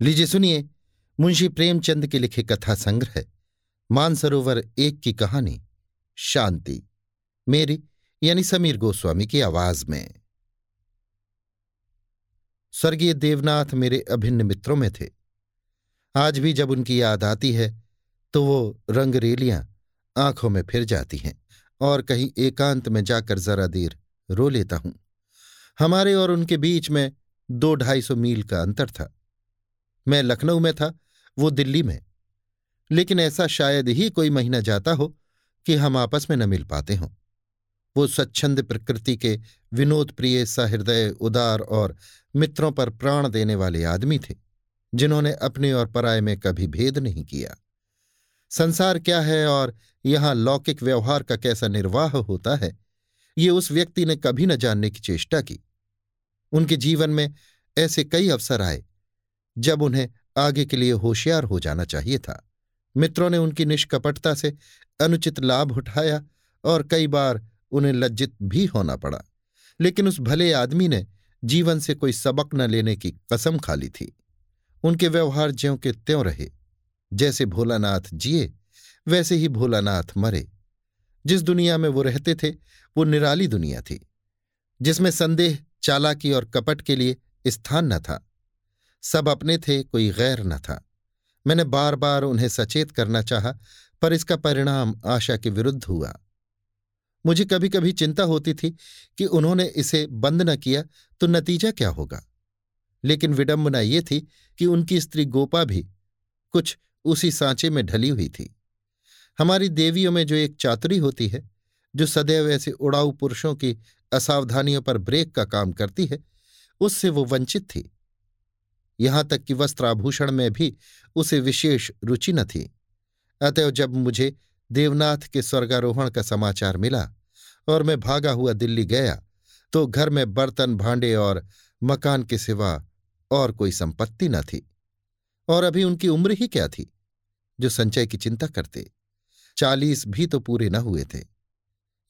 लीजिए सुनिए, मुंशी प्रेमचंद के लिखे कथा संग्रह, मानसरोवर एक की कहानी, शांति, मेरी, यानी समीर गोस्वामी की आवाज़ में। स्वर्गीय देवनाथ मेरे अभिन्न मित्रों में थे। आज भी जब उनकी याद आती है तो वो रंगरेलियाँ आँखों में फिर जाती हैं और कहीं एकांत में जाकर जरा देर रो लेता हूँ। हमारे और उनके बीच में दो ढाई सौ मील का अंतर था। मैं लखनऊ में था, वो दिल्ली में। लेकिन ऐसा शायद ही कोई महीना जाता हो कि हम आपस में न मिल पाते हों। वो स्वच्छंद प्रकृति के विनोद प्रिय सहृदय, उदार और मित्रों पर प्राण देने वाले आदमी थे, जिन्होंने अपने और पराये में कभी भेद नहीं किया। संसार क्या है और यहाँ लौकिक व्यवहार का कैसा निर्वाह होता है, ये उस व्यक्ति ने कभी न जानने की चेष्टा की। उनके जीवन में ऐसे कई अवसर आए जब उन्हें आगे के लिए होशियार हो जाना चाहिए था। मित्रों ने उनकी निष्कपटता से अनुचित लाभ उठाया और कई बार उन्हें लज्जित भी होना पड़ा। लेकिन उस भले आदमी ने जीवन से कोई सबक न लेने की कसम खा ली थी। उनके व्यवहार ज्यों के त्यों रहे। जैसे भोलानाथ जिए, वैसे ही भोलानाथ मरे। जिस दुनिया में वो रहते थे, वो निराली दुनिया थी, जिसमें संदेह, चालाकी और कपट के लिए स्थान न था। सब अपने थे, कोई गैर न था। मैंने बार बार उन्हें सचेत करना चाहा, पर इसका परिणाम आशा के विरुद्ध हुआ। मुझे कभी कभी चिंता होती थी कि उन्होंने इसे बंद न किया तो नतीजा क्या होगा। लेकिन विडंबना ये थी कि उनकी स्त्री गोपा भी कुछ उसी सांचे में ढली हुई थी। हमारी देवियों में जो एक चातुरी होती है, जो सदैव ऐसे उड़ाऊ पुरुषों की असावधानियों पर ब्रेक का काम करती है, उससे वो वंचित थी। यहाँ तक कि वस्त्राभूषण में भी उसे विशेष रुचि न थी। अतएव जब मुझे देवनाथ के स्वर्गारोहण का समाचार मिला और मैं भागा हुआ दिल्ली गया तो घर में बर्तन, भांडे और मकान के सिवा और कोई संपत्ति न थी। और अभी उनकी उम्र ही क्या थी, जो संचय की चिंता करते? चालीस भी तो पूरे न हुए थे।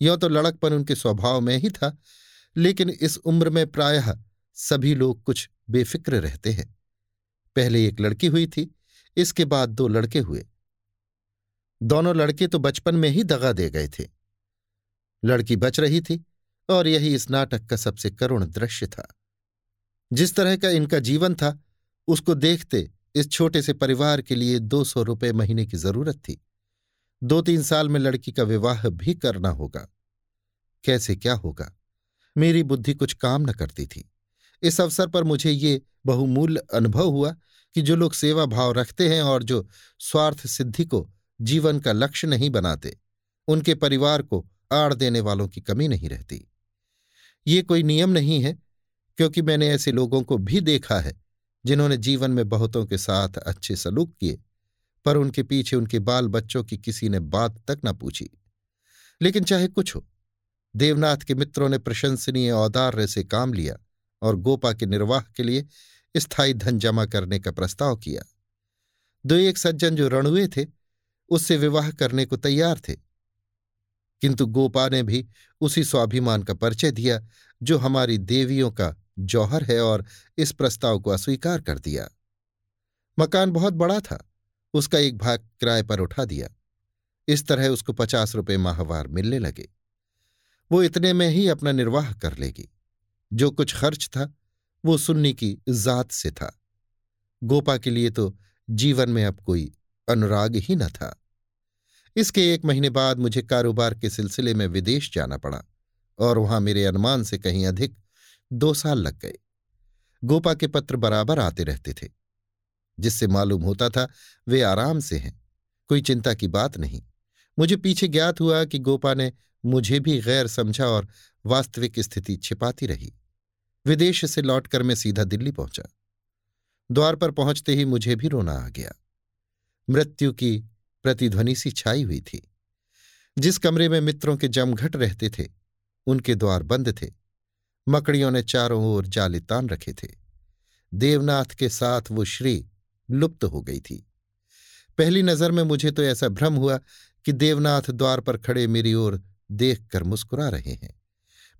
यों तो लड़कपन उनके स्वभाव में ही था, लेकिन इस उम्र में प्रायः सभी लोग कुछ बेफिक्र रहते हैं। पहले एक लड़की हुई थी, इसके बाद दो लड़के हुए। दोनों लड़के तो बचपन में ही दगा दे गए थे। लड़की बच रही थी और यही इस नाटक का सबसे करुण दृश्य था। जिस तरह का इनका जीवन था, उसको देखते इस छोटे से परिवार के लिए दो सौ रुपये महीने की ज़रूरत थी। दो तीन साल में लड़की का विवाह भी करना होगा। कैसे क्या होगा? मेरी बुद्धि कुछ काम न करती थी। इस अवसर पर मुझे ये बहुमूल्य अनुभव हुआ कि जो लोग सेवा भाव रखते हैं और जो स्वार्थ सिद्धि को जीवन का लक्ष्य नहीं बनाते, उनके परिवार को आड़ देने वालों की कमी नहीं रहती। ये कोई नियम नहीं है, क्योंकि मैंने ऐसे लोगों को भी देखा है, जिन्होंने जीवन में बहुतों के साथ अच्छे सलूक किए, पर उनके पीछे उनके बाल बच्चों की किसी ने बात तक न पूछी। लेकिन चाहे कुछ हो, देवनाथ के मित्रों ने प्रशंसनीय औदार्य से काम लिया और गोपा के निर्वाह के लिए स्थायी धन जमा करने का प्रस्ताव किया। दो एक सज्जन जो रणुए थे, उससे विवाह करने को तैयार थे। किंतु गोपा ने भी उसी स्वाभिमान का परिचय दिया, जो हमारी देवियों का जौहर है और इस प्रस्ताव को अस्वीकार कर दिया। मकान बहुत बड़ा था, उसका एक भाग किराए पर उठा दिया। इस तरह उसको पचास रुपये माहवार मिलने लगे। वो इतने में ही अपना निर्वाह कर लेगी। जो कुछ खर्च था वो सुन्नी की जात से था। गोपा के लिए तो जीवन में अब कोई अनुराग ही न था। इसके एक महीने बाद मुझे कारोबार के सिलसिले में विदेश जाना पड़ा और वहाँ मेरे अनुमान से कहीं अधिक दो साल लग गए। गोपा के पत्र बराबर आते रहते थे, जिससे मालूम होता था वे आराम से हैं, कोई चिंता की बात नहीं। मुझे पीछे ज्ञात हुआ कि गोपा ने मुझे भी गैर समझा और वास्तविक स्थिति छिपाती रही। विदेश से लौटकर मैं सीधा दिल्ली पहुँचा। द्वार पर पहुँचते ही मुझे भी रोना आ गया। मृत्यु की प्रतिध्वनि सी छाई हुई थी। जिस कमरे में मित्रों के जमघट रहते थे, उनके द्वार बंद थे। मकड़ियों ने चारों ओर जाले तान रखे थे। देवनाथ के साथ वो श्री लुप्त हो गई थी। पहली नज़र में मुझे तो ऐसा भ्रम हुआ कि देवनाथ द्वार पर खड़े मेरी ओर देखकर मुस्कुरा रहे हैं।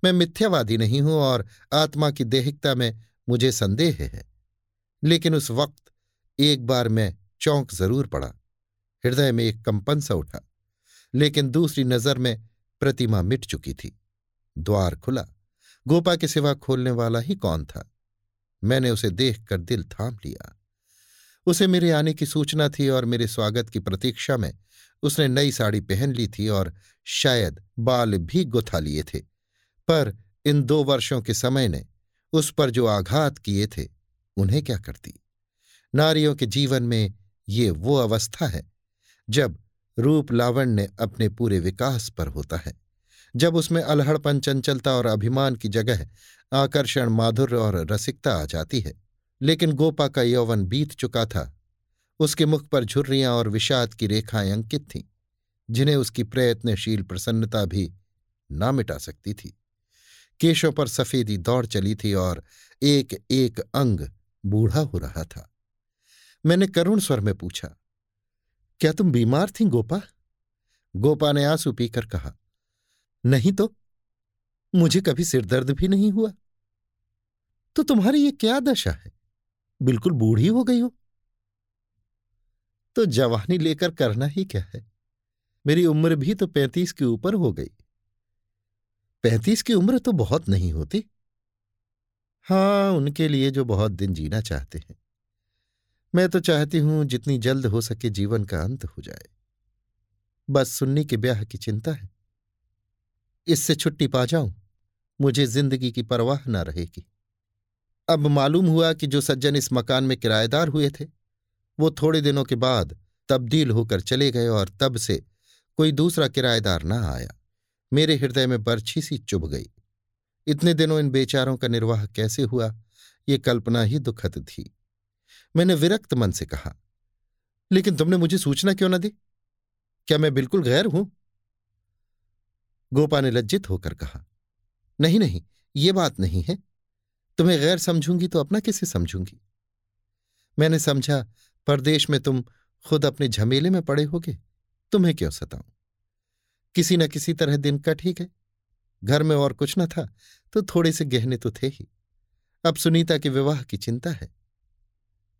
मैं मिथ्यावादी नहीं हूँ और आत्मा की देहिकता में मुझे संदेह है। लेकिन उस वक्त एक बार मैं चौंक ज़रूर पड़ा। हृदय में एक कंपन सा उठा, लेकिन दूसरी नज़र में प्रतिमा मिट चुकी थी। द्वार खुला। गोपा के सिवा खोलने वाला ही कौन था? मैंने उसे देखकर दिल थाम लिया। उसे मेरे आने की सूचना थी और मेरे स्वागत की प्रतीक्षा में उसने नई साड़ी पहन ली थी और शायद बाल भी गुथा लिए थे। पर इन दो वर्षों के समय ने उस पर जो आघात किए थे, उन्हें क्या करती नारियों के जीवन में ये वो अवस्था है जब रूप लावण्य अपने पूरे विकास पर होता है, जब उसमें अलहड़पन, चंचलता और अभिमान की जगह आकर्षण, माधुर्य और रसिकता आ जाती है। लेकिन गोपा का यौवन बीत चुका था। उसके मुख पर झुर्रियाँ और विषाद की रेखाएँ अंकित थीं, जिन्हें उसकी प्रयत्नशील प्रसन्नता भी ना मिटा सकती थी। केशों पर सफेदी दौड़ चली थी और एक एक अंग बूढ़ा हो रहा था। मैंने करुण स्वर में पूछा, क्या तुम बीमार थी गोपा? गोपा ने आँसू पीकर कहा, नहीं तो मुझे कभी सिरदर्द भी नहीं हुआ। तो तुम्हारी ये क्या दशा है? बिल्कुल बूढ़ी हो गई हो। तो जवानी लेकर करना ही क्या है? मेरी उम्र भी तो पैंतीस के ऊपर हो गई। पैंतीस की उम्र तो बहुत नहीं होती। हाँ उनके लिए जो बहुत दिन जीना चाहते हैं। मैं तो चाहती हूँ जितनी जल्द हो सके जीवन का अंत हो जाए। बस सुन्नी के ब्याह की चिंता है। इससे छुट्टी पा जाऊँ, मुझे ज़िंदगी की परवाह न रहेगी। अब मालूम हुआ कि जो सज्जन इस मकान में किराएदार हुए थे, वो थोड़े दिनों के बाद तब्दील होकर चले गए और तब से कोई दूसरा किराएदार ना आया। मेरे हृदय में बर्छी सी चुभ गई। इतने दिनों इन बेचारों का निर्वाह कैसे हुआ, ये कल्पना ही दुखद थी। मैंने विरक्त मन से कहा, लेकिन तुमने मुझे सूचना क्यों न दी? क्या मैं बिल्कुल गैर हूँ? गोपा ने लज्जित होकर कहा, नहीं नहीं, ये बात नहीं है। तुम्हें गैर समझूँगी तो अपना किसे समझूँगी? मैंने समझा, परदेश में तुम खुद अपने झमेले में पड़े होगे, तुम्हें क्यों सताऊं? किसी न किसी तरह दिन कट ही। गए घर में और कुछ न था तो थोड़े से गहने तो थे ही। अब सुनीता के विवाह की चिंता है।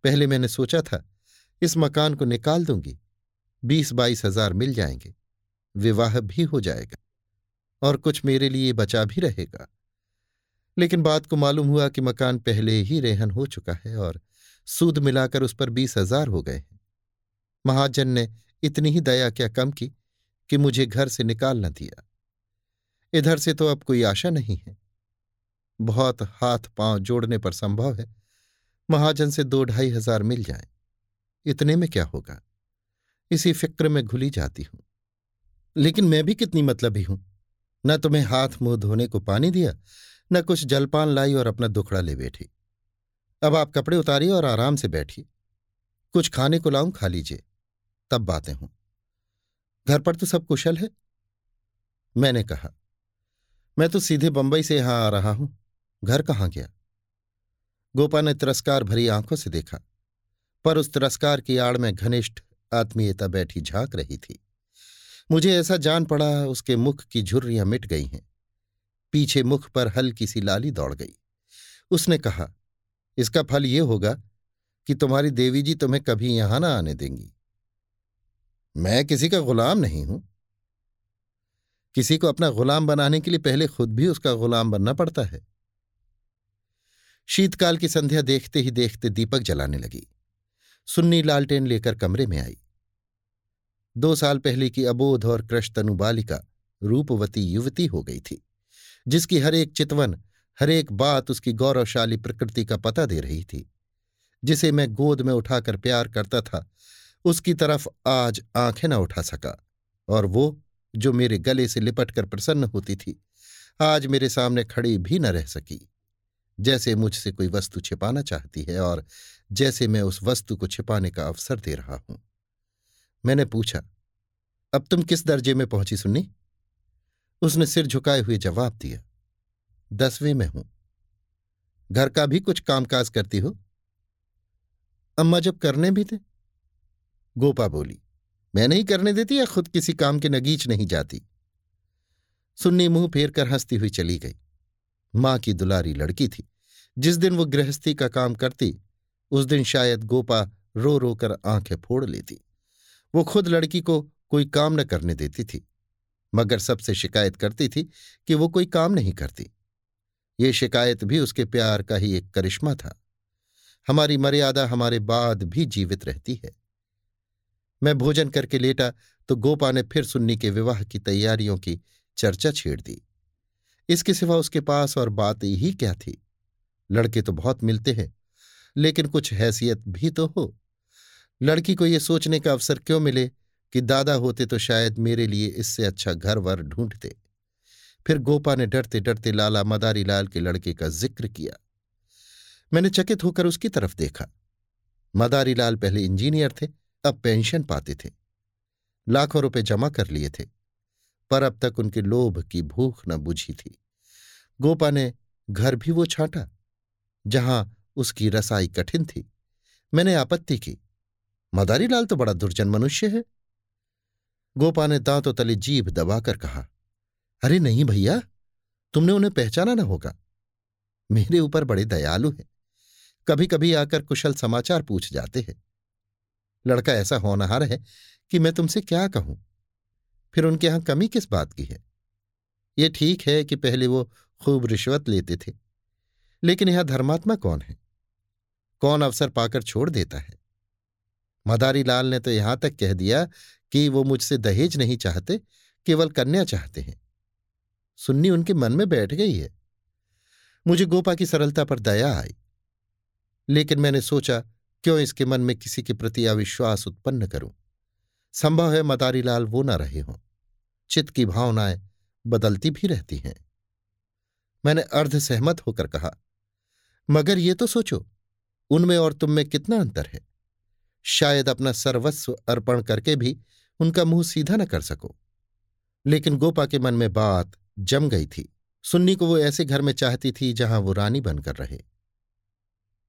पहले मैंने सोचा था, इस मकान को निकाल दूँगी बीस बाईस हज़ार मिल जाएँगे, विवाह भी हो जाएगा, और कुछ मेरे लिए बचा भी रहेगा। लेकिन बात को मालूम हुआ कि मकान पहले ही रेहन हो चुका है और सूद मिलाकर उस पर बीस हज़ार हो गए हैं। महाजन ने इतनी ही दया क्या कम की कि मुझे घर से निकाल न दिया। इधर से तो अब कोई आशा नहीं है। बहुत हाथ पाँव जोड़ने पर संभव है, महाजन से दो ढाई हज़ार मिल जाए। इतने में क्या होगा? इसी फ़िक्र में घुली जाती हूँ। लेकिन मैं भी कितनी मतलबी हूँ। न तुम्हें हाथ मुँह धोने को पानी दिया, न कुछ जलपान लाई और अपना दुखड़ा ले बैठी। अब आप कपड़े उतारिए और आराम से बैठिए। कुछ खाने को लाऊं, खा लीजिए। तब बातें हों। घर पर तो सब कुशल है। मैंने कहा, मैं तो सीधे बंबई से यहाँ आ रहा हूँ। घर कहाँ गया? गोपा ने तिरस्कार भरी आँखों से देखा, पर उस तिरस्कार की आड़ में घनिष्ठ आत्मीयता बैठी झाँक रही थी। मुझे ऐसा जान पड़ा, उसके मुख की झुर्रियाँ मिट गई हैं। पीछे मुख पर हल्की सी लाली दौड़ गई। उसने कहा, इसका फल ये होगा कि तुम्हारी देवी जी तुम्हें कभी यहाँ ना आने देंगी। मैं किसी का गुलाम नहीं हूँ। किसी को अपना गुलाम बनाने के लिए पहले खुद भी उसका गुलाम बनना पड़ता है। शीतकाल की संध्या देखते ही देखते दीपक जलाने लगी। सुन्नी लालटेन लेकर कमरे में आई। दो साल पहले की अबोध और कृष्णतनु बालिका रूपवती युवती हो गई थी, जिसकी हरेक चितवन हरेक बात उसकी गौरवशाली प्रकृति का पता दे रही थी, जिसे मैं गोद में उठाकर प्यार करता था उसकी तरफ़ आज आँखें न उठा सका और वो, जो मेरे गले से लिपट कर प्रसन्न होती थी, आज मेरे सामने खड़ी भी न रह सकी। जैसे मुझसे कोई वस्तु छिपाना चाहती है और जैसे मैं उस वस्तु को छिपाने का अवसर दे रहा हूँ। मैंने पूछा, अब तुम किस दर्जे में पहुँची सुन्नी? उसने सिर झुकाए हुए जवाब दिया, दसवें में हूँ। घर का भी कुछ कामकाज करती हो? अम्मा जब करने भी थे गोपा बोली, मैं नहीं करने देती या खुद किसी काम के नगीच नहीं जाती? सुन्नी मुँह फेर कर हंसती हुई चली गई। माँ की दुलारी लड़की थी। जिस दिन वो गृहस्थी का काम करती, उस दिन शायद गोपा रो रो कर आँखें फोड़ लेती। वो खुद लड़की को कोई काम न करने देती थी, मगर सबसे शिकायत करती थी कि वो कोई काम नहीं करती। ये शिकायत भी उसके प्यार का ही एक करिश्मा था। हमारी मर्यादा हमारे बाद भी जीवित रहती है। मैं भोजन करके लेटा तो गोपा ने फिर सुन्नी के विवाह की तैयारियों की चर्चा छेड़ दी। इसके सिवा उसके पास और बात ही क्या थी? लड़के तो बहुत मिलते हैं, लेकिन कुछ हैसियत भी तो हो। लड़की को ये सोचने का अवसर क्यों मिले कि दादा होते तो शायद मेरे लिए इससे अच्छा घर वर ढूंढते। फिर गोपा ने डरते डरते लाला मदारी लाल के लड़के का ज़िक्र किया। मैंने चकित होकर उसकी तरफ़ देखा। मदारी लाल पहले इंजीनियर थे अब पेंशन पाते थे। लाखों रुपए जमा कर लिए थे, पर अब तक उनके लोभ की भूख न बुझी थी। गोपा ने घर भी वो छांटा, जहाँ उसकी रसाई कठिन थी। मैंने आपत्ति की। मदारी लाल तो बड़ा दुर्जन मनुष्य है। गोपा ने दांतों तले जीभ दबाकर कहा, अरे नहीं भैया, तुमने उन्हें पहचाना ना होगा। मेरे ऊपर बड़े दयालु हैं। कभी कभी आकर कुशल समाचार पूछ जाते हैं। लड़का ऐसा होनहार है कि मैं तुमसे क्या कहूँ? फिर उनके यहाँ कमी किस बात की है? ये ठीक है कि पहले वो खूब रिश्वत लेते थे, लेकिन यहाँ धर्मात्मा कौन है? कौन अवसर पाकर छोड़ देता है? मदारी लाल ने तो यहाँ तक कह दिया कि वो मुझसे दहेज नहीं चाहते, केवल कन्या चाहते हैं। सुन्नी उनके मन में बैठ गई है। मुझे गोपा की सरलता पर दया आई, लेकिन मैंने सोचा क्यों इसके मन में किसी के प्रति अविश्वास उत्पन्न करूँ? संभव है मदारी लाल वो न रहे हों। चित्त की भावनाएँ बदलती भी रहती हैं। मैंने अर्ध सहमत होकर कहा, मगर ये तो सोचो, उनमें और तुम में कितना अंतर है? शायद अपना सर्वस्व अर्पण करके भी उनका मुँह सीधा न कर सको। लेकिन गोपा के मन में बात जम गई थी। सुन्नी को वो ऐसे घर में चाहती थी जहाँ वो रानी बनकर रहे।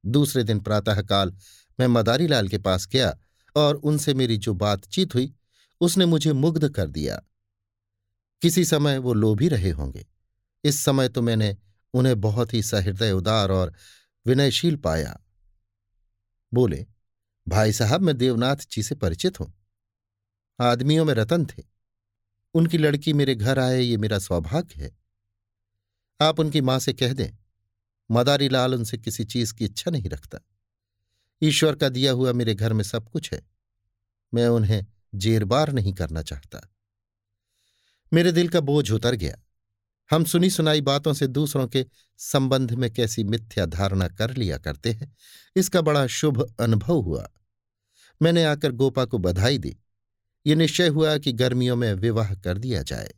दूसरे दिन प्रातःकाल मैं मदारी लाल के पास गया और उनसे मेरी जो बातचीत हुई, उसने मुझे मुग्ध कर दिया। किसी समय वो लोभी रहे होंगे। इस समय तो मैंने उन्हें बहुत ही सहृदय, उदार और विनयशील पाया। बोले, भाई साहब, मैं देवनाथ जी से परिचित हूँ। आदमियों में रतन थे। उनकी लड़की मेरे घर आए, ये मेरा सौभाग्य है। आप उनकी माँ से कह दें मदारी लाल उनसे किसी चीज़ की इच्छा नहीं रखता। ईश्वर का दिया हुआ मेरे घर में सब कुछ है। मैं उन्हें जेरबार नहीं करना चाहता। मेरे दिल का बोझ उतर गया। हम सुनी सुनाई बातों से दूसरों के संबंध में कैसी मिथ्या धारणा कर लिया करते हैं, इसका बड़ा शुभ अनुभव हुआ। मैंने आकर गोपा को बधाई दी। ये निश्चय हुआ कि गर्मियों में विवाह कर दिया जाए।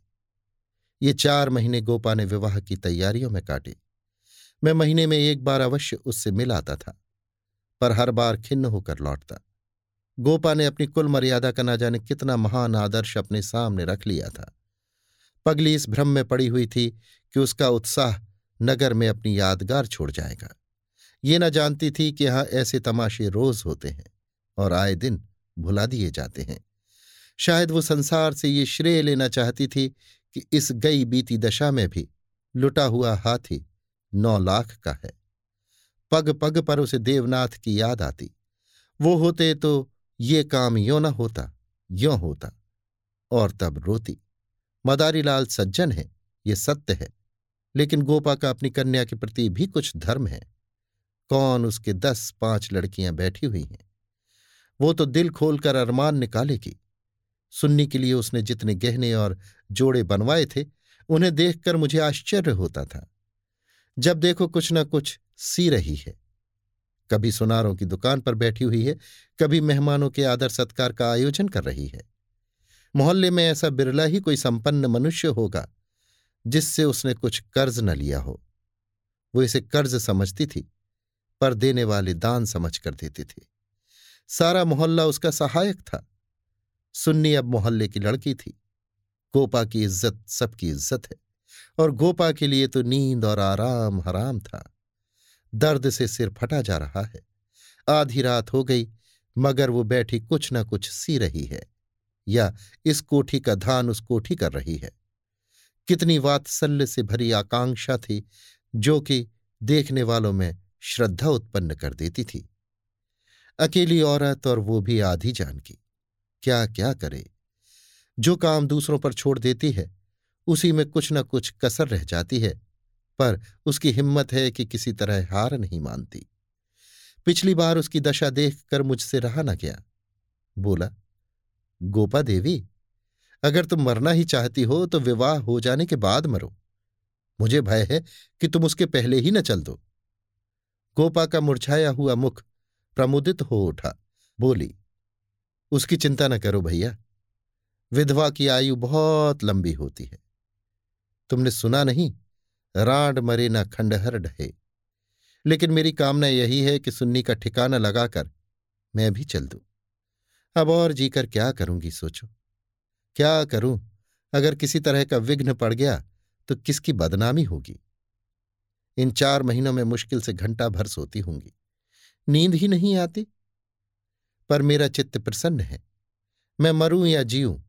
ये चार महीने गोपा ने विवाह की तैयारियों में काटे। मैं महीने में एक बार अवश्य उससे मिलाता था। पर हर बार खिन्न होकर लौटता। गोपा ने अपनी कुल मर्यादा का ना जाने कितना महान आदर्श अपने सामने रख लिया था। पगली इस भ्रम में पड़ी हुई थी कि उसका उत्साह नगर में अपनी यादगार छोड़ जाएगा। ये न जानती थी कि यहाँ ऐसे तमाशे रोज होते हैं और आए दिन भुला दिए जाते हैं। शायद वो संसार से ये श्रेय लेना चाहती थी कि इस गई बीती दशा में भी लुटा हुआ हाथी नौ लाख का है। पग पग पर उसे देवनाथ की याद आती। वो होते तो ये काम यो न होता, यो होता। और तब रोती। मदारी लाल सज्जन है, ये सत्य है। लेकिन गोपा का अपनी कन्या के प्रति भी कुछ धर्म है। कौन उसके दस पाँच लड़कियाँ बैठी हुई हैं? वो तो दिल खोलकर अरमान निकालेगी सुन्नी के लिए उसने जितने गहने और जोड़े बनवाए थे, उन्हें देखकर मुझे आश्चर्य होता था। जब देखो कुछ न कुछ सी रही है। कभी सुनारों की दुकान पर बैठी हुई है, कभी मेहमानों के आदर सत्कार का आयोजन कर रही है। मोहल्ले में ऐसा बिरला ही कोई संपन्न मनुष्य होगा, जिससे उसने कुछ कर्ज न लिया हो। वो इसे कर्ज समझती थी, पर देने वाले दान समझ कर देते थे। सारा मोहल्ला उसका सहायक था। सुन्नी अब मोहल्ले की लड़की थी। गोपा की इज़्ज़त सबकी इज़्ज़त है, और गोपा के लिए तो नींद और आराम हराम था। दर्द से सिर फटा जा रहा है। आधी रात हो गई, मगर वो बैठी कुछ न कुछ सी रही है, या इस कोठी का धान उस कोठी कर रही है। कितनी वात्सल्य से भरी आकांक्षा थी, जो कि देखने वालों में श्रद्धा उत्पन्न कर देती थी। अकेली औरत और वो भी आधी जान की क्या क्या करे? जो काम दूसरों पर छोड़ देती है, उसी में कुछ न कुछ कसर रह जाती है पर उसकी हिम्मत है कि किसी तरह हार नहीं मानती। पिछली बार उसकी दशा देखकर मुझसे रहा न गया बोला, गोपा देवी, अगर तुम मरना ही चाहती हो तो विवाह हो जाने के बाद मरो। मुझे भय है कि तुम उसके पहले ही न चल दो। गोपा का मुरझाया हुआ मुख प्रमुदित हो उठा। बोली, उसकी चिंता न करो भैया, विधवा की आयु बहुत लंबी होती है। तुमने सुना नहीं राड मरे न खंडहर ढहे। लेकिन मेरी कामना यही है कि सुन्नी का ठिकाना लगाकर मैं भी चल दूँ। अब और जीकर क्या करूँगी, सोचो। क्या करूँ? अगर किसी तरह का विघ्न पड़ गया तो किसकी बदनामी होगी? इन चार महीनों में मुश्किल से घंटा भर सोती होंगी। नींद ही नहीं आती। पर मेरा चित्त प्रसन्न है। मैं मरूं या जीऊं,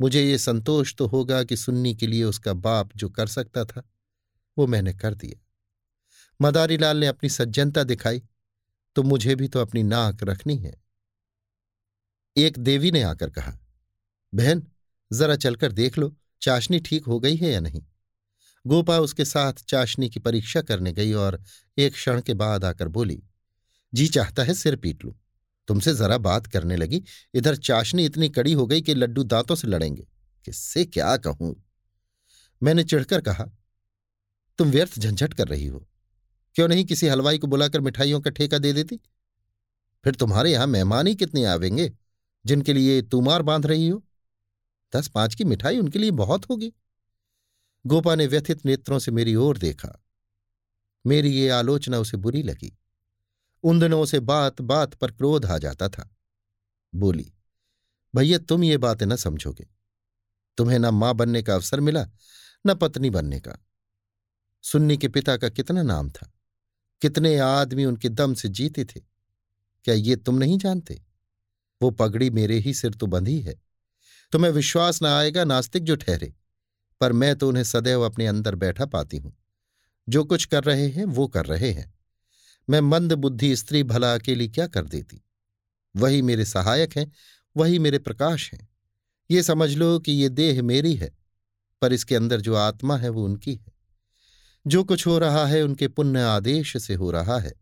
मुझे ये संतोष तो होगा कि सुन्नी के लिए उसका बाप जो कर सकता था। वो मैंने कर दिया। मदारी लाल ने अपनी सज्जनता दिखाई तो मुझे भी तो अपनी नाक रखनी है। एक देवी ने आकर कहा, बहन, जरा चलकर देख लो, चाशनी ठीक हो गई है या नहीं? गोपा उसके साथ चाशनी की परीक्षा करने गई और एक क्षण के बाद आकर बोली, जी चाहता है सिर पीट लूँ। तुमसे जरा बात करने लगी, इधर चाशनी इतनी कड़ी हो गई कि लड्डू दांतों से लड़ेंगे। किससे क्या कहूँ? मैंने चिढ़कर कहा तुम व्यर्थ झंझट कर रही हो। क्यों नहीं किसी हलवाई को बुलाकर मिठाइयों का ठेका दे देती? फिर तुम्हारे यहाँ मेहमान ही कितने आवेंगे, जिनके लिए तुमार बाँध रही हो? दस पाँच की मिठाई उनके लिए बहुत होगी। गोपा ने व्यथित नेत्रों से मेरी ओर देखा। मेरी ये आलोचना उसे बुरी लगी। उन दिनों उसे बात बात पर क्रोध आ जाता था। बोली, भैया, तुम ये बातें न समझोगे। तुम्हें न माँ बनने का अवसर मिला, न पत्नी बनने का। सुन्नी के पिता का कितना नाम था? कितने आदमी उनके दम से जीते थे? क्या ये तुम नहीं जानते? वो पगड़ी मेरे ही सिर तो बंधी है। तुम्हें विश्वास ना आएगा नास्तिक जो ठहरे, पर मैं तो उन्हें सदैव अपने अंदर बैठा पाती हूँ। जो कुछ कर रहे हैं, वो कर रहे हैं। मैं मंद बुद्धि स्त्री भला अकेली क्या कर देती? वही मेरे सहायक हैं, वही मेरे प्रकाश हैं। ये समझ लो कि ये देह मेरी है, पर इसके अंदर जो आत्मा है, वो उनकी है। जो कुछ हो रहा है उनके पुण्य आदेश से हो रहा है।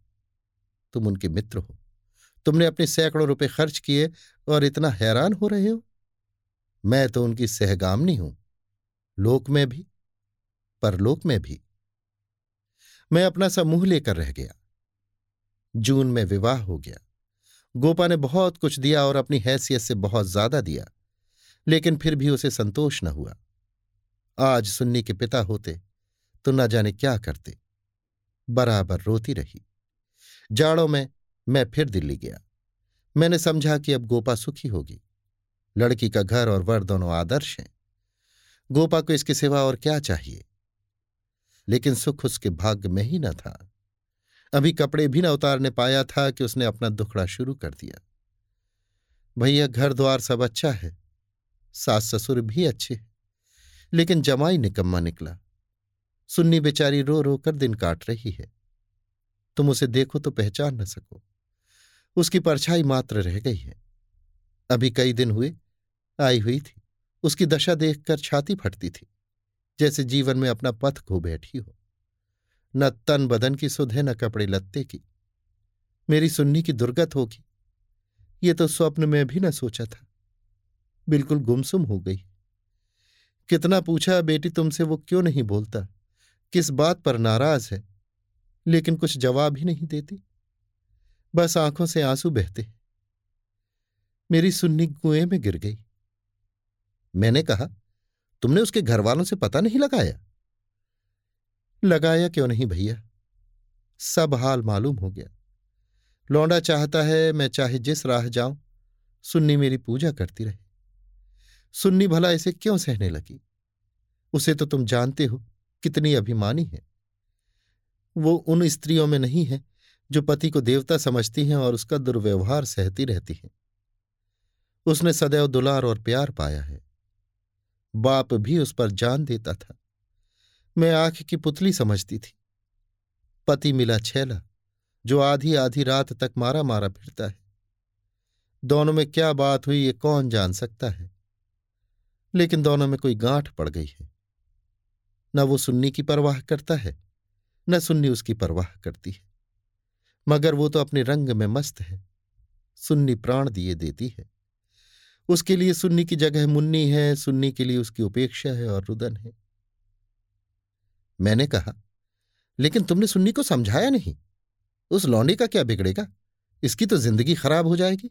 तुम उनके मित्र हो। तुमने अपने सैकड़ों रुपए खर्च किए और इतना हैरान हो रहे हो। मैं तो उनकी सहगामनी हूँ। लोक में भी, परलोक में भी। मैं अपना सा मुँह लेकर रह गया। जून में विवाह हो गया। गोपा ने बहुत कुछ दिया और अपनी हैसियत से बहुत ज़्यादा दिया। लेकिन फिर भी उसे संतोष न हुआ। आज सुन्नी के पिता होते तो न जाने क्या करते। बराबर रोती रही। जाड़ों में मैं फिर दिल्ली गया। मैंने समझा कि अब गोपा सुखी होगी। लड़की का घर और वर दोनों आदर्श हैं। गोपा को इसके सिवा और क्या चाहिए? लेकिन सुख उसके भाग्य में ही न था। अभी कपड़े भी न उतारने पाया था कि उसने अपना दुखड़ा शुरू कर दिया। भैया, घर द्वार सब अच्छा है। सास ससुर भी अच्छे लेकिन जमाई निकम्मा निकला। सुन्नी बेचारी रो रो कर दिन काट रही है। तुम उसे देखो तो पहचान न सको। उसकी परछाई मात्र रह गई है। अभी कई दिन हुए, आई हुई थी। उसकी दशा देखकर छाती फटती थी, जैसे जीवन में अपना पथ खो बैठी हो। न तन बदन की सुध है, न कपड़े लत्ते की। मेरी सुन्नी की दुर्गत होगी। ये तो स्वप्न में भी न सोचा था। बिल्कुल गुमसुम हो गई। कितना पूछा बेटी तुमसे वो क्यों नहीं बोलता? किस बात पर नाराज़ है, लेकिन कुछ जवाब ही नहीं देती। बस आँखों से आँसू बहते मेरी सुन्नी कुएँ में गिर गई। मैंने कहा, तुमने उसके घर वालों से पता नहीं लगाया? लगाया क्यों नहीं भैया? सब हाल मालूम हो गया। लौंडा चाहता है मैं चाहे जिस राह जाऊँ, सुन्नी मेरी पूजा करती रहे। सुन्नी भला इसे क्यों सहने लगी? उसे तो तुम जानते हो। कितनी अभिमानी है। वो उन स्त्रियों में नहीं है, जो पति को देवता समझती हैं और उसका दुर्व्यवहार सहती रहती हैं। उसने सदैव दुलार और प्यार पाया है। बाप भी उस पर जान देता था। मैं आँख की पुतली समझती थी। पति मिला छैला, जो आधी आधी रात तक मारा मारा फिरता है। दोनों में क्या बात हुई ये कौन जान सकता है? लेकिन दोनों में कोई गांठ पड़ गई है। न वो सुन्नी की परवाह करता है, न सुन्नी उसकी परवाह करती है। मगर वो तो अपने रंग में मस्त है, सुन्नी प्राण दिए देती है। उसके लिए सुन्नी की जगह मुन्नी है, सुन्नी के लिए उसकी उपेक्षा है और रुदन है। मैंने कहा, लेकिन तुमने सुन्नी को समझाया नहीं? उस लौंडी का क्या बिगड़ेगा? इसकी तो ज़िंदगी खराब हो जाएगी।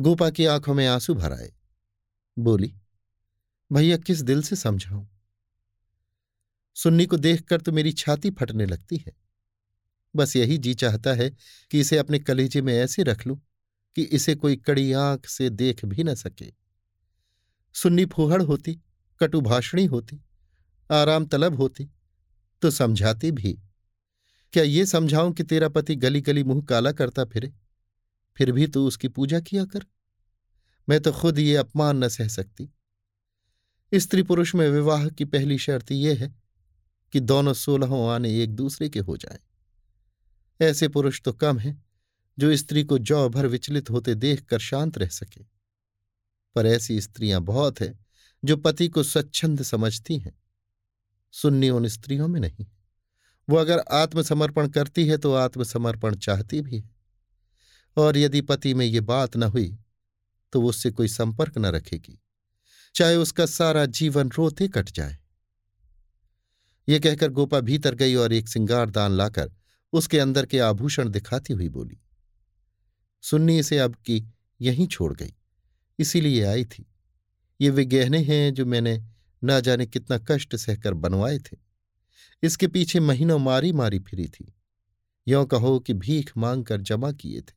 गोपा की आँखों में आँसू भर आए। बोली, भैया, किस दिल से समझाऊं? सुन्नी को देखकर तो मेरी छाती फटने लगती है। बस यही जी चाहता है कि इसे अपने कलेजे में ऐसे रख लूँ कि इसे कोई कड़ी आँख से देख भी न सके। सुन्नी फूहड़ होती, कटुभाषणी होती, आराम तलब होती तो समझाती भी। क्या ये समझाऊं कि तेरा पति गली गली मुँह काला करता फिरे? फिर भी तू उसकी पूजा किया कर। मैं तो खुद ये अपमान न सह सकती। स्त्री पुरुष में विवाह की पहली शर्त यह है कि दोनों सोलहों आने एक दूसरे के हो जाएँ। ऐसे पुरुष तो कम हैं, जो स्त्री को जौ भर विचलित होते देख कर शांत रह सके। पर ऐसी स्त्रियाँ बहुत हैं, जो पति को स्वच्छंद समझती हैं। सुन्नी उन स्त्रियों में नहीं। वो अगर आत्मसमर्पण करती है तो आत्मसमर्पण चाहती भी है। और यदि पति में ये बात न हुई तो उससे कोई संपर्क न रखेगी। चाहे उसका सारा जीवन रोते कट जाए। ये कहकर गोपा भीतर गई और एक सिंगारदान लाकर उसके अंदर के आभूषण दिखाती हुई बोली, सुन्नी इसे अब की यहीं छोड़ गई, इसीलिए आई थी। ये वे गहने हैं जो मैंने ना जाने कितना कष्ट सहकर बनवाए थे। इसके पीछे महीनों मारी मारी फिरी थी। यों कहो कि भीख मांग कर जमा किए थे।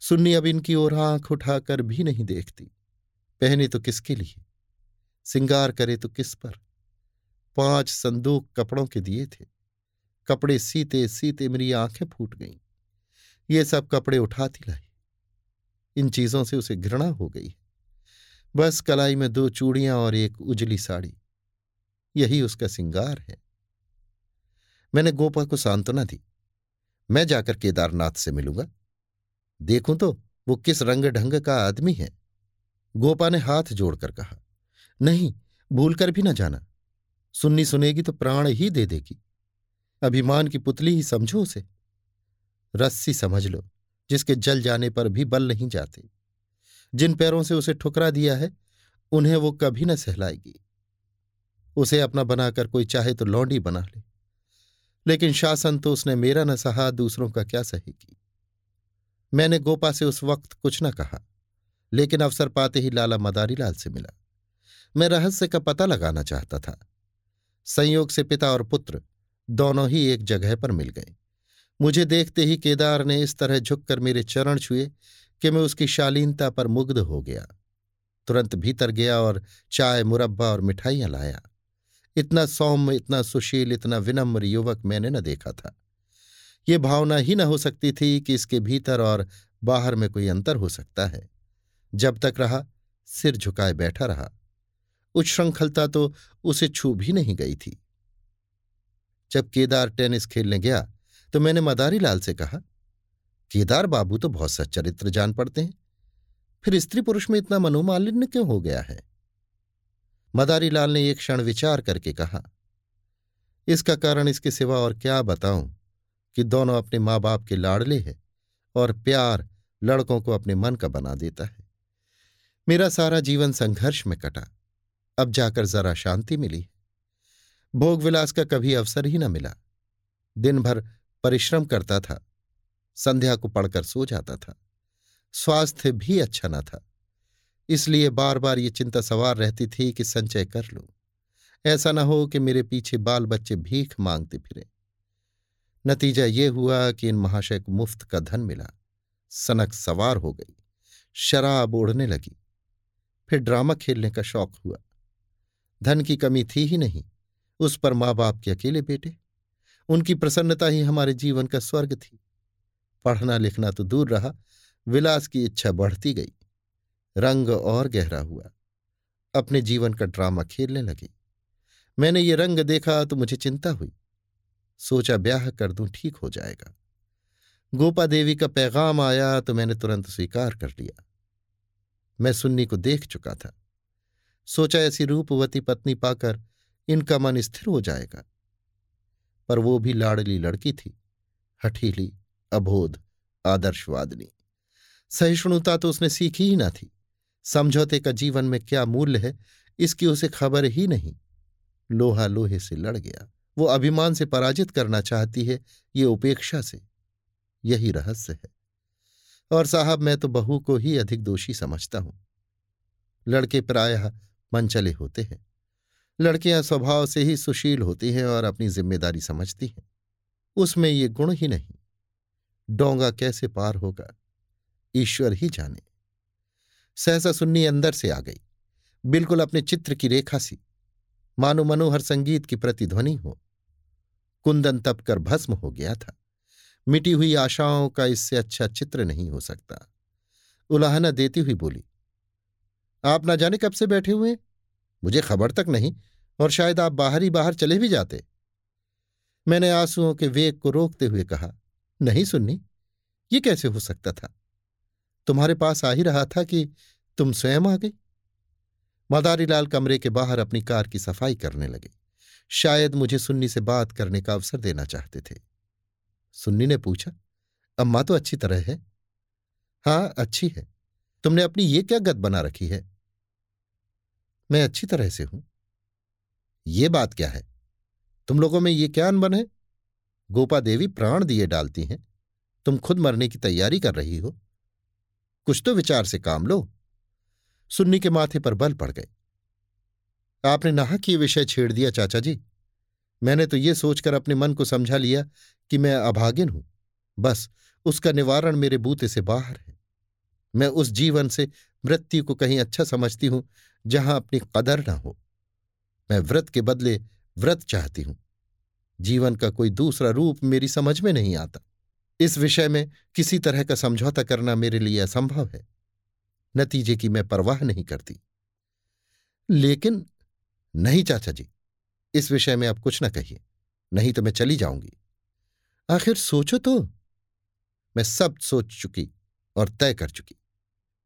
सुन्नी अब इनकी ओर आँख उठाकर भी नहीं देखती। पहने तो किसके लिए? सिंगार करे तो किस पर? पाँच संदूक कपड़ों के दिए थे। कपड़े सीते सीते मेरी आँखें फूट गईं। ये सब कपड़े उठाती लाई इन चीज़ों से उसे घृणा हो गई। बस कलाई में दो चूड़ियाँ और एक उजली साड़ी। यही उसका सिंगार है। मैंने गोपा को सांत्वना दी। मैं जाकर केदारनाथ से मिलूँगा। देखूँ तो वो किस रंग ढंग का आदमी है। गोपा ने हाथ जोड़कर कहा, नहीं, भूलकर भी ना जाना। सुन्नी सुनेगी तो प्राण ही दे देगी। अभिमान की पुतली ही समझो उसे। रस्सी समझ लो, जिसके जल जाने पर भी बल नहीं जाते। जिन पैरों से उसे ठुकरा दिया है, उन्हें वो कभी न सहलाएगी। उसे अपना बनाकर कोई चाहे तो लौंडी बना ले। लेकिन शासन तो उसने मेरा न सहा, दूसरों का क्या सहेगी मैंने गोपा से उस वक्त कुछ न कहा, लेकिन अवसर पाते ही लाला मदारीलाल से मिला। मैं रहस्य का पता लगाना चाहता था। संयोग से पिता और पुत्र दोनों ही एक जगह पर मिल गए। मुझे देखते ही केदार ने इस तरह झुककर मेरे चरण छुए कि मैं उसकी शालीनता पर मुग्ध हो गया। तुरंत भीतर गया और चाय, मुरब्बा और मिठाइयाँ लाया। इतना सौम्य, इतना सुशील, इतना विनम्र युवक मैंने न देखा था। ये भावना ही न हो सकती थी कि इसके भीतर और बाहर में कोई अंतर हो सकता है। जब तक रहा, सिर झुकाए बैठा रहा। उच्छृंखलता तो उसे छू भी नहीं गई थी। जब केदार टेनिस खेलने गया तो मैंने मदारी लाल से कहा, केदार बाबू तो बहुत सच्चरित्र जान पड़ते हैं। फिर स्त्री पुरुष में इतना मनोमालिन्य क्यों हो गया है? मदारी लाल ने एक क्षण विचार करके कहा, इसका कारण इसके सिवा और क्या बताऊँ कि दोनों अपने माँ बाप के लाडले हैं और प्यार लड़कों को अपने मन का बना देता है। मेरा सारा जीवन संघर्ष में कटा। अब जाकर जरा शांति मिली। भोग विलास का कभी अवसर ही न मिला। दिन भर परिश्रम करता था। संध्या को पढ़कर सो जाता था। स्वास्थ्य भी अच्छा न था। इसलिए बार बार ये चिंता सवार रहती थी कि संचय कर लूँ। ऐसा न हो कि मेरे पीछे बाल बच्चे भीख मांगते फिरे। नतीजा ये हुआ कि इन महाशय को मुफ़्त का धन मिला। सनक सवार हो गई। शराब ओढ़ने लगी। फिर ड्रामा खेलने का शौक हुआ। धन की कमी थी ही नहीं। उस पर माँ बाप के अकेले बेटे। उनकी प्रसन्नता ही हमारे जीवन का स्वर्ग थी। पढ़ना लिखना तो दूर रहा, विलास की इच्छा बढ़ती गई। रंग और गहरा हुआ। अपने जीवन का ड्रामा खेलने लगे। मैंने ये रंग देखा तो मुझे चिंता हुई। सोचा ब्याह कर दूँ, ठीक हो जाएगा। गोपा देवी का पैगाम आया तो मैंने तुरंत स्वीकार कर लिया। मैं सुन्नी को देख चुका था। सोचा ऐसी रूपवती पत्नी पाकर इनका मन स्थिर हो जाएगा। पर वो भी लाडली लड़की थी, हठीली, अबोध, आदर्शवादनी। सहिष्णुता तो उसने सीखी ही ना थी। समझौते का जीवन में क्या मूल्य है, इसकी उसे खबर ही नहीं। लोहा लोहे से लड़ गया। वो अभिमान से पराजित करना चाहती है, ये उपेक्षा से। यही रहस्य है। और साहब, मैं तो बहू को ही अधिक दोषी समझता हूँ। लड़के प्रायः मनचले होते हैं। लड़कियाँ स्वभाव से ही सुशील होती हैं और अपनी ज़िम्मेदारी समझती हैं। उसमें ये गुण ही नहीं। डोंगा कैसे पार होगा? ईश्वर ही जाने। सहसा सुन्नी अंदर से आ गई। बिल्कुल अपने चित्र की रेखा सी। मानो मनोहर संगीत की प्रतिध्वनि हो। कुंदन तप कर भस्म हो गया था। मिटी हुई आशाओं का इससे अच्छा चित्र नहीं हो सकता। उलाहना देती हुई बोली आप ना जाने कब से बैठे हुए मुझे खबर तक नहीं, और शायद आप बाहर ही बाहर चले भी जाते। मैंने आंसुओं के वेग को रोकते हुए कहा, नहीं सुन्नी, ये कैसे हो सकता था? तुम्हारे पास आ ही रहा था कि तुम स्वयं आ गई? मदारीलाल कमरे के बाहर अपनी कार की सफ़ाई करने लगे। शायद मुझे सुन्नी से बात करने का अवसर देना चाहते थे। सुन्नी ने पूछा, अम्मा तो अच्छी तरह है? हाँ अच्छी है। तुमने अपनी ये क्या गत बना रखी है? मैं अच्छी तरह से हूँ। ये बात क्या है? तुम लोगों में ये क्या अनबन है? गोपा देवी प्राण दिए डालती हैं। तुम खुद मरने की तैयारी कर रही हो। कुछ तो विचार से काम लो। सुन्नी के माथे पर बल पड़ गए। आपने नाहक ये विषय छेड़ दिया, चाचा जी? मैंने तो ये सोचकर अपने मन को समझा लिया कि मैं अभागिन हूँ। बस, उसका निवारण मेरे बूते से बाहर है। मैं उस जीवन से मृत्यु को कहीं अच्छा समझती हूँ जहाँ अपनी कदर न हो। मैं व्रत के बदले व्रत चाहती हूँ। जीवन का कोई दूसरा रूप मेरी समझ में नहीं आता। इस विषय में किसी तरह का समझौता करना मेरे लिए असंभव है। नतीजे की मैं परवाह नहीं करती। लेकिन नहीं, चाचा जी, इस विषय में आप कुछ ना कहिए, नहीं तो मैं चली जाऊँगी। आखिर सोचो तो। मैं सब सोच चुकी और तय कर चुकी।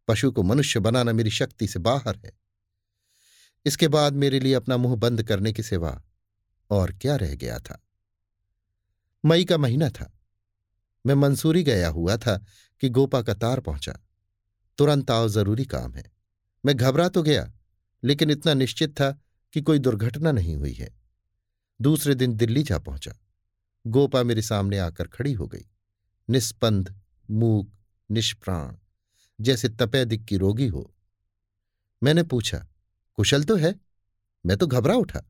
पशु को मनुष्य बनाना मेरी शक्ति से बाहर है। इसके बाद मेरे लिए अपना मुँह बंद करने की सिवा और क्या रह गया था। मई का महीना था। मैं मंसूरी गया हुआ था कि गोपा का तार पहुँचा। तुरंत आओ, ज़रूरी काम है। मैं घबरा तो गया, लेकिन इतना निश्चित था कि कोई दुर्घटना नहीं हुई है। दूसरे दिन दिल्ली जा पहुँचा। गोपा मेरे सामने आकर खड़ी हो गई। निस्पंद, मूक, निष्प्राण, जैसे तपेदिक की रोगी हो। मैंने पूछा कुशल तो है, मैं तो घबरा उठा।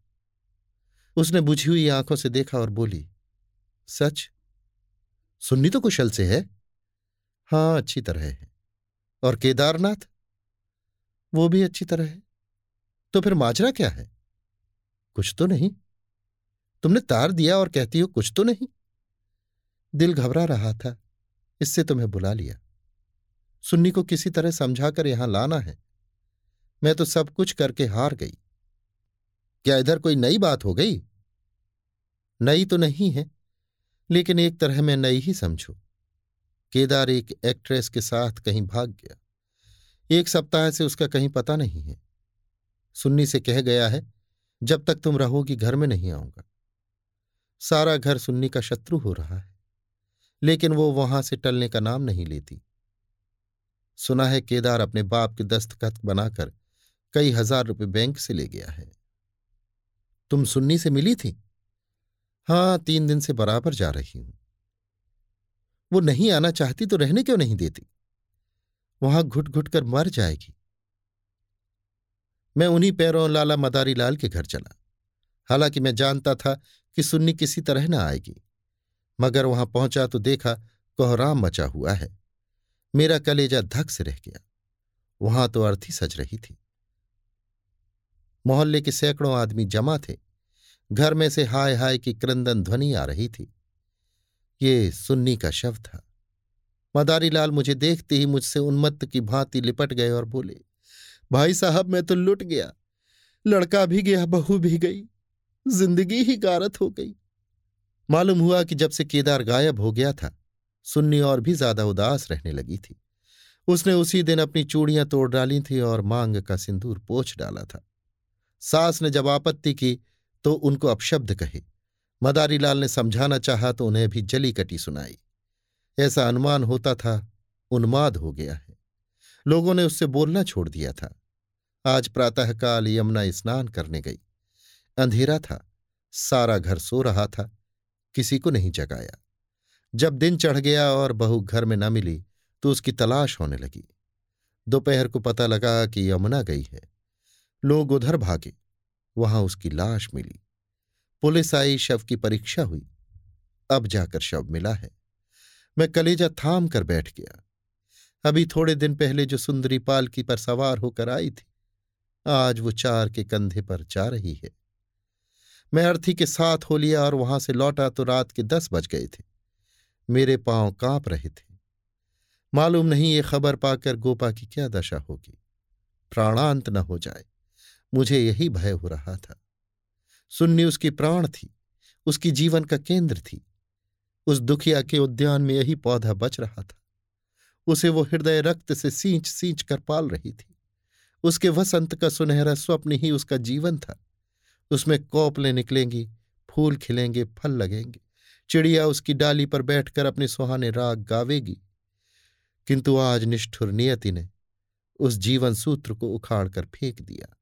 उसने बुझी हुई आँखों से देखा और बोली, सच? सुन्नी तो कुशल से है? हाँ अच्छी तरह है। और केदारनाथ? वो भी अच्छी तरह है। तो फिर माजरा क्या है? कुछ तो नहीं। तुमने तार दिया और कहती हो कुछ तो नहीं। दिल घबरा रहा था, इससे तुम्हें बुला लिया। सुन्नी को किसी तरह समझाकर यहाँ लाना है। मैं तो सब कुछ करके हार गई। क्या इधर कोई नई बात हो गई? नई तो नहीं है, लेकिन एक तरह मैं नई ही समझू। केदार एक एक्ट्रेस के साथ कहीं भाग गया। एक सप्ताह से उसका कहीं पता नहीं है। सुन्नी से कह गया है, जब तक तुम रहोगी घर में नहीं आऊँगा। सारा घर सुन्नी का शत्रु हो रहा है, लेकिन वो वहाँ से टलने का नाम नहीं लेती। सुना है केदार अपने बाप के दस्तखत बनाकर कई हज़ार रुपए बैंक से ले गया है। तुम सुन्नी से मिली थी? हाँ, तीन दिन से बराबर जा रही हूँ। वो नहीं आना चाहती तो रहने क्यों नहीं देती? वहाँ घुट घुट कर मर जाएगी। मैं उन्हीं पैरों लाला मदारी लाल के घर चला। हालाँकि मैं जानता था कि सुन्नी किसी तरह न आएगी। मगर वहाँ पहुँचा तो देखा कोहराम मचा हुआ है। मेरा कलेजा धक से रह गया। वहाँ तो अर्थी सज रही थी। मोहल्ले के सैकड़ों आदमी जमा थे। घर में से हाय हाय की क्रंदन ध्वनि आ रही थी। ये सुन्नी का शव था। मदारीलाल मुझे देखते ही मुझसे उन्मत्त की भांति लिपट गए और बोले, भाई साहब, मैं तो लुट गया। लड़का भी गया, बहू भी गई। ज़िंदगी ही गारत हो गई। मालूम हुआ कि जब से केदार गायब हो गया था, सुन्नी और भी ज़्यादा उदास रहने लगी थी। उसने उसी दिन अपनी चूड़ियाँ तोड़ डाली थी और मांग का सिंदूर पोछ डाला था। सास ने जब आपत्ति की तो उनको अपशब्द कहे। मदारी लाल ने समझाना चाहा तो उन्हें भी जली कटी सुनाई। ऐसा अनुमान होता था, उन्माद हो गया है। लोगों ने उससे बोलना छोड़ दिया था। आज प्रातःकाल यमुना स्नान करने गई। अंधेरा था। सारा घर सो रहा था। किसी को नहीं जगाया। जब दिन चढ़ गया और बहू घर में न मिली तो उसकी तलाश होने लगी। दोपहर को पता लगा कि यमुना गई है। लोग उधर भागे। वहाँ उसकी लाश मिली। पुलिस आई, शव की परीक्षा हुई। अब जाकर शव मिला है। मैं कलेजा थाम कर बैठ गया। अभी थोड़े दिन पहले जो सुंदरी पालकी पर सवार होकर आई थी, आज वो चार के कंधे पर जा रही है। मैं अर्थी के साथ हो लिया और वहाँ से लौटा तो रात के दस बज गए थे। मेरे पाँव काँप रहे थे। मालूम नहीं ये खबर पाकर गोपा की क्या दशा होगी। प्राणांत न हो जाए। मुझे यही भय हो रहा था। सुन्नी उसकी प्राण थी, उसकी जीवन का केंद्र थी। उस दुखिया के उद्यान में यही पौधा बच रहा था। उसे वो हृदय रक्त से सींच सींच कर पाल रही थी। उसके वसंत का सुनहरा स्वप्न ही उसका जीवन था। उसमें कौपलें निकलेंगी, फूल खिलेंगे, फल लगेंगे। चिड़िया उसकी डाली पर बैठकर अपने सुहाने राग गावेगी। किंतु आज निष्ठुर नियति ने उस जीवन सूत्र को उखाड़ कर फेंक दिया।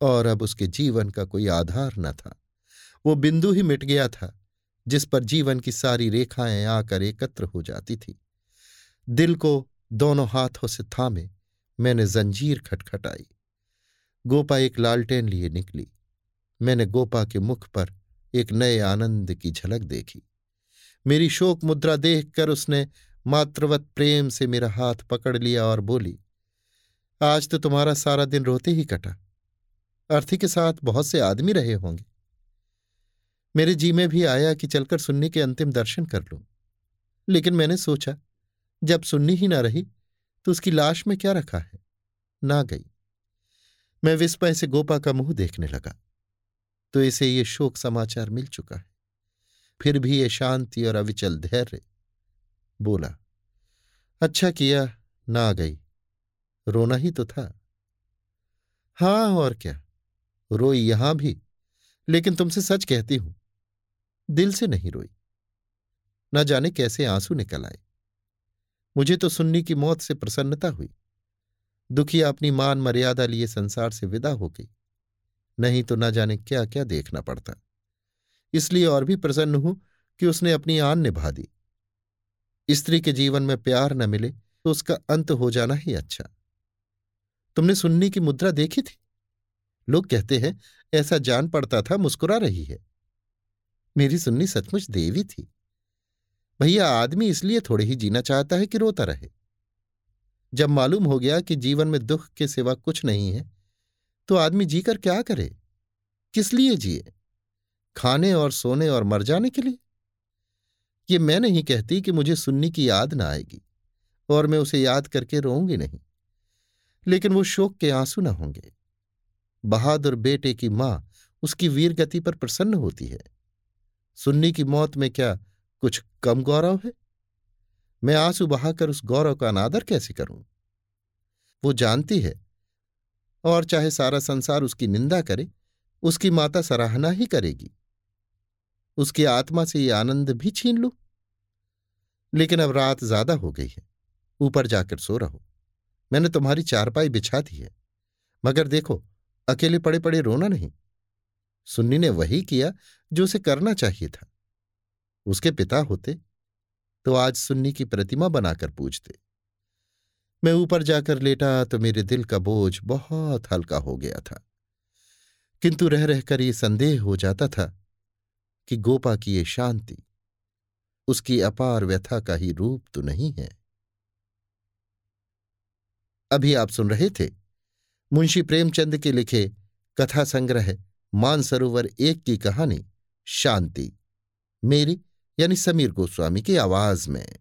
और अब उसके जीवन का कोई आधार न था। वो बिंदु ही मिट गया था, जिस पर जीवन की सारी रेखाएँ आकर एकत्र हो जाती थी। दिल को दोनों हाथों से थामे, मैंने जंजीर खटखटाई। गोपा एक लालटेन लिए निकली। मैंने गोपा के मुख पर एक नए आनंद की झलक देखी। मेरी शोक मुद्रा देखकर उसने मात्रवत प्रेम से मेरा हाथ पकड़ लिया और बोली, आज तो तुम्हारा सारा दिन रोते ही कटा। अर्थी के साथ बहुत से आदमी रहे होंगे। मेरे जी में भी आया कि चलकर सुन्नी के अंतिम दर्शन कर लूँ। लेकिन मैंने सोचा, जब सुन्नी ही ना रही तो उसकी लाश में क्या रखा है? ना गई। मैं विस्मय से गोपा का मुँह देखने लगा। तो इसे ये शोक समाचार मिल चुका है। फिर भी ये शांति और अविचल धैर्य। बोला अच्छा किया, ना गई। रोना ही तो था। हाँ और क्या? रोई यहाँ भी, लेकिन तुमसे सच कहती हूँ, दिल से नहीं रोई। न जाने कैसे आँसू निकल आए। मुझे तो सुन्नी की मौत से प्रसन्नता हुई। दुखिया अपनी मान मर्यादा लिए संसार से विदा हो गई। नहीं तो न जाने क्या क्या देखना पड़ता। इसलिए और भी प्रसन्न हूँ कि उसने अपनी आन निभा दी। स्त्री के जीवन में प्यार न मिले तो उसका अंत हो जाना ही अच्छा। तुमने सुन्नी की मुद्रा देखी थी? लोग कहते हैं, ऐसा जान पड़ता था, मुस्कुरा रही है। मेरी सुन्नी सचमुच देवी थी। भैया, आदमी इसलिए थोड़े ही जीना चाहता है कि रोता रहे। जब मालूम हो गया कि जीवन में दुख के सिवा कुछ नहीं है तो आदमी जीकर क्या करे? किस लिए जिए? खाने और सोने और मर जाने के लिए? ये मैं नहीं कहती कि मुझे सुन्नी की याद ना आएगी, और मैं उसे याद करके रोऊँगी नहीं, लेकिन वो शोक के आँसू ना होंगे। बहादुर बेटे की माँ उसकी वीर गति पर प्रसन्न होती है। सुन्नी की मौत में क्या कुछ कम गौरव है? मैं आँसू बहाकर उस गौरव का अनादर कैसे करूँ? वो जानती है। और चाहे सारा संसार उसकी निंदा करे, उसकी माता सराहना ही करेगी। उसकी आत्मा से ये आनंद भी छीन लू। लेकिन अब रात ज़्यादा हो गई है। ऊपर जाकर सो रहो। मैंने तुम्हारी चारपाई बिछा दी है। मगर देखो अकेले पड़े पड़े रोना नहीं। सुन्नी ने वही किया जो उसे करना चाहिए था। उसके पिता होते तो आज सुन्नी की प्रतिमा बनाकर पूजते। मैं ऊपर जाकर लेटा तो मेरे दिल का बोझ बहुत हल्का हो गया था। किंतु रह रहकर ये संदेह हो जाता था कि गोपा की ये शांति, उसकी अपार व्यथा का ही रूप तो नहीं है। अभी आप सुन रहे थे मुंशी प्रेमचंद के लिखे कथा संग्रह मानसरोवर एक की कहानी, शांति। मेरी, यानी समीर गोस्वामी की आवाज़ में।